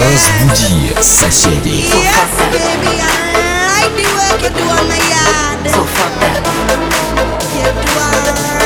Разбуди соседей. Yes, baby, I like the work you do on my yard. So fuck that. You do all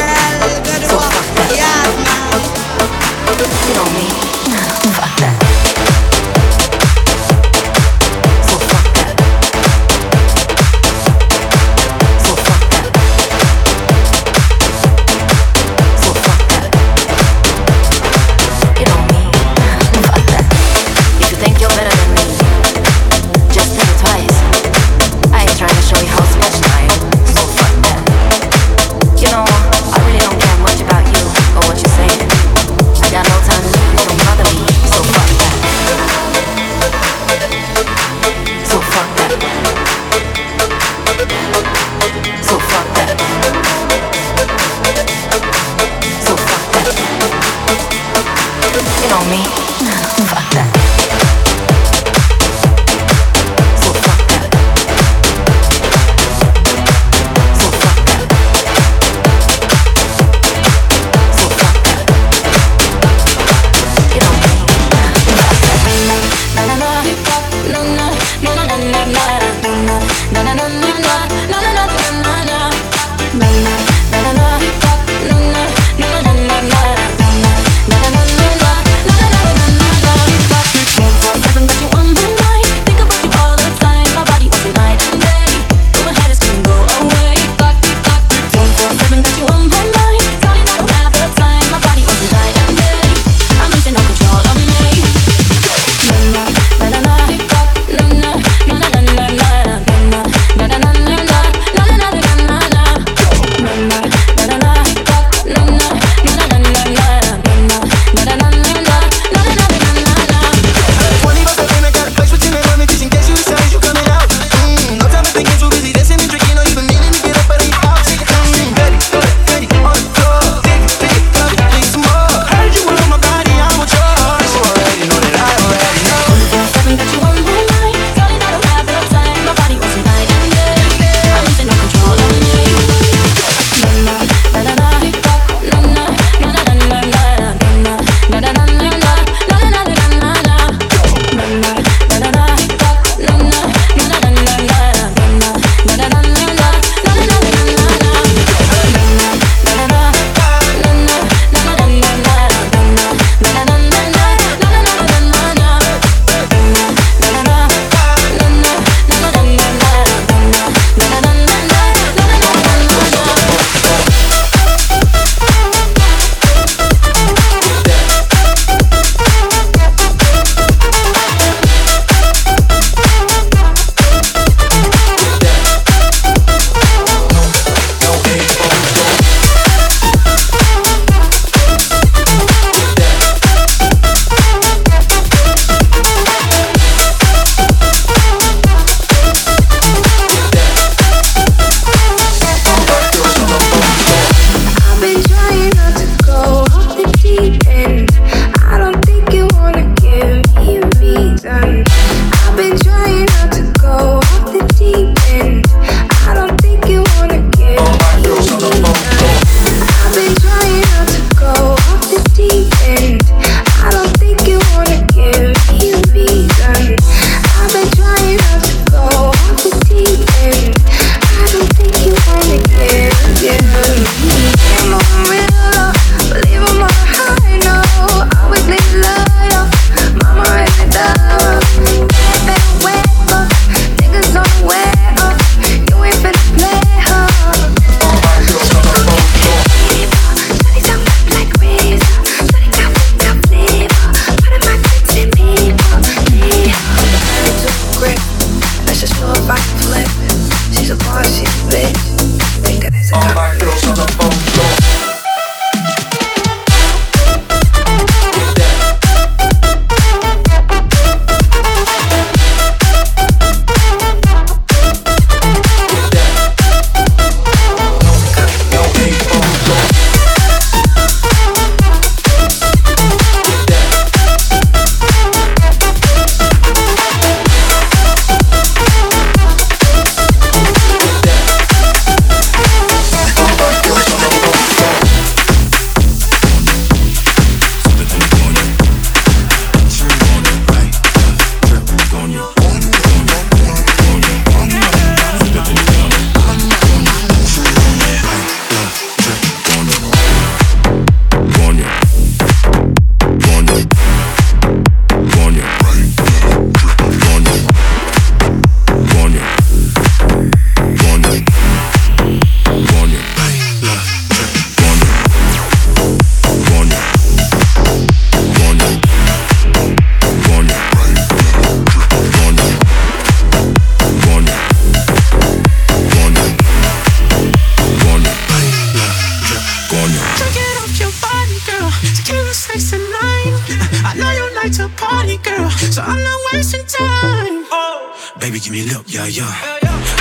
give me a look, yeah, yeah.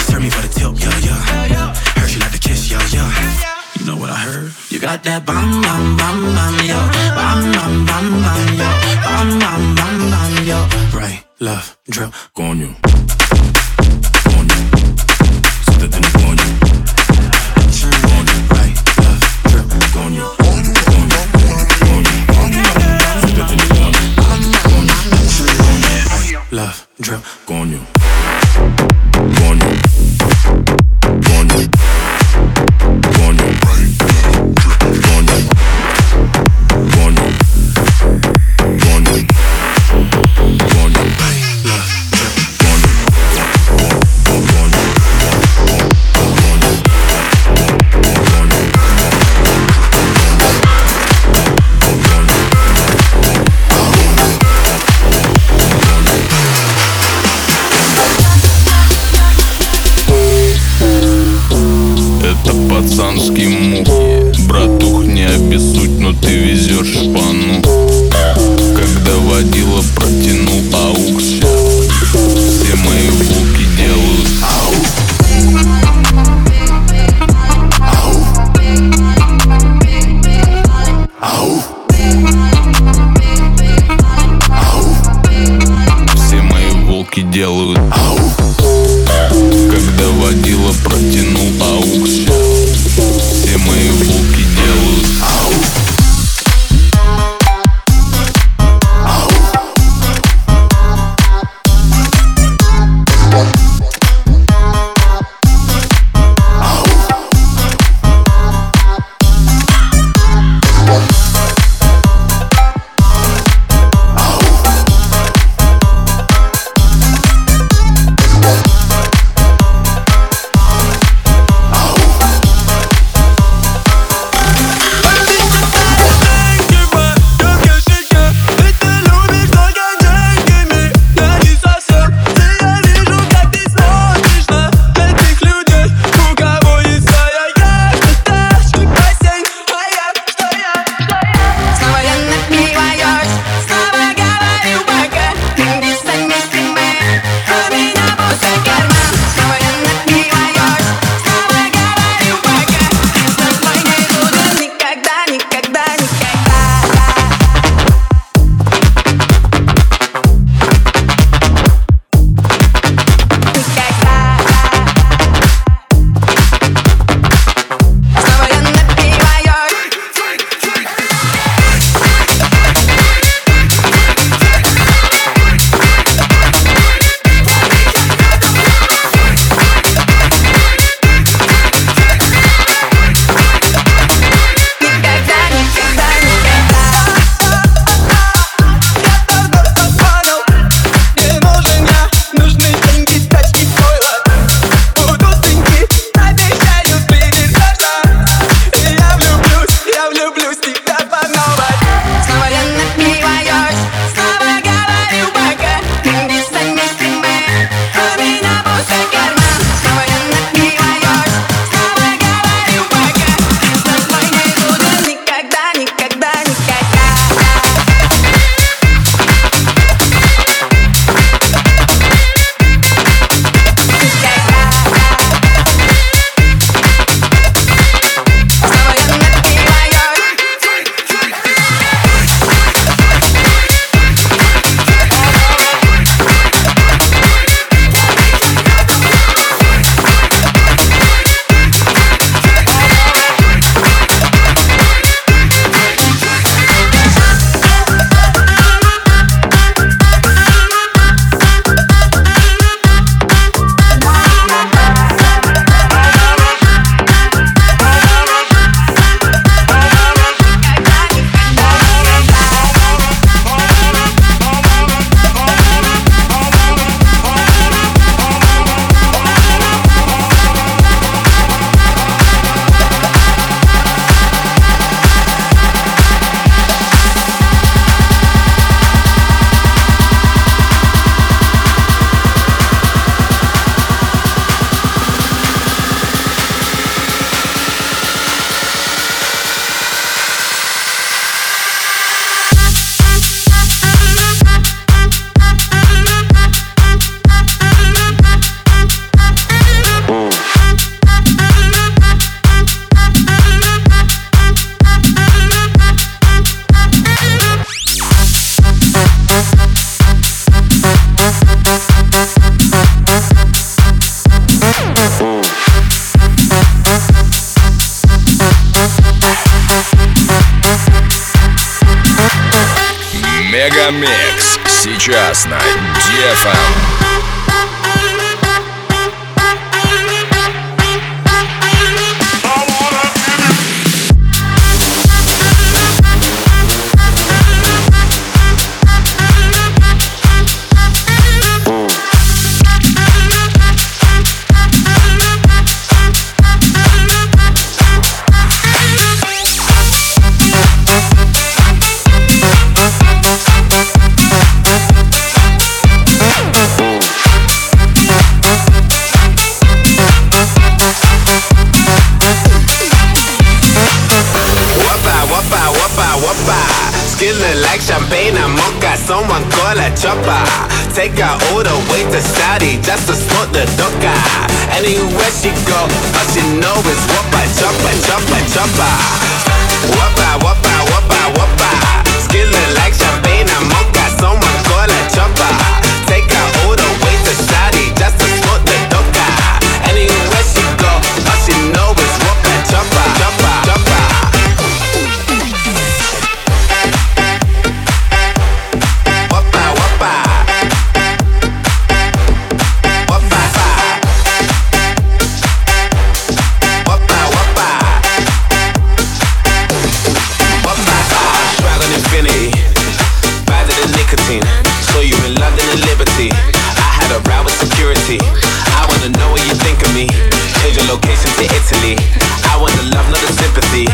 Turn me for the tilt, yeah, yeah. Heard she like to kiss, yeah, yeah. You know what I heard? You got that bum bum bum bum yo, bum bum bum bum yo, bum bum bum bum yo. Right, left, drip, coño, on siete on you, Love, drip, сейчас на Дефам. Эм. sympathy. I want the love, not the sympathy.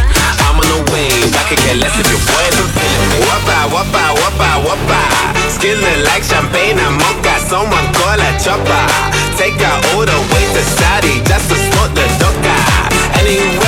I'm on the wave, I could care less if your boy ever feeling me. Whoppa, whoppa, whoppa, whoppa. Skillin' like champagne and mocha. Someone call a chopper. Take her all the way to Saudi just to smoke the doka. Anyway.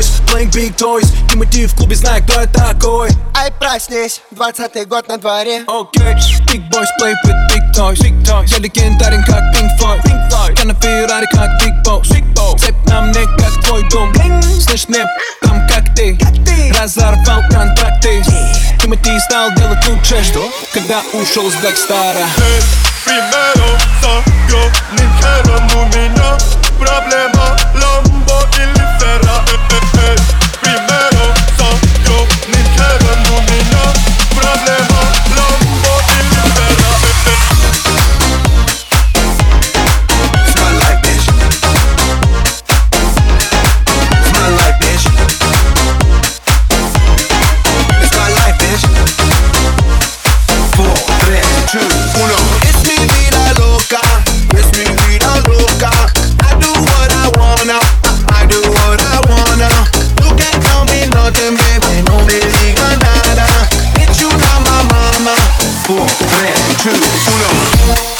Boys, playing big toys И мы в клубе, знай, кто я такой Ай, проснись, двадцатый год на дворе Окей, okay. big boys play with big toys, big toys. Я легендарен, как Pink Floyd, Pink Floyd. Я на Феррари, как Big Boss, big Boss. Цепь на мне, как твой дом Bling. Слышь, мне там, как ты, как ты. Разорвал контракты yeah. Тимати стал делать лучше Что? Когда ушел с Блэкстара Ты примером, заёбным хером У меня Проблем. uno.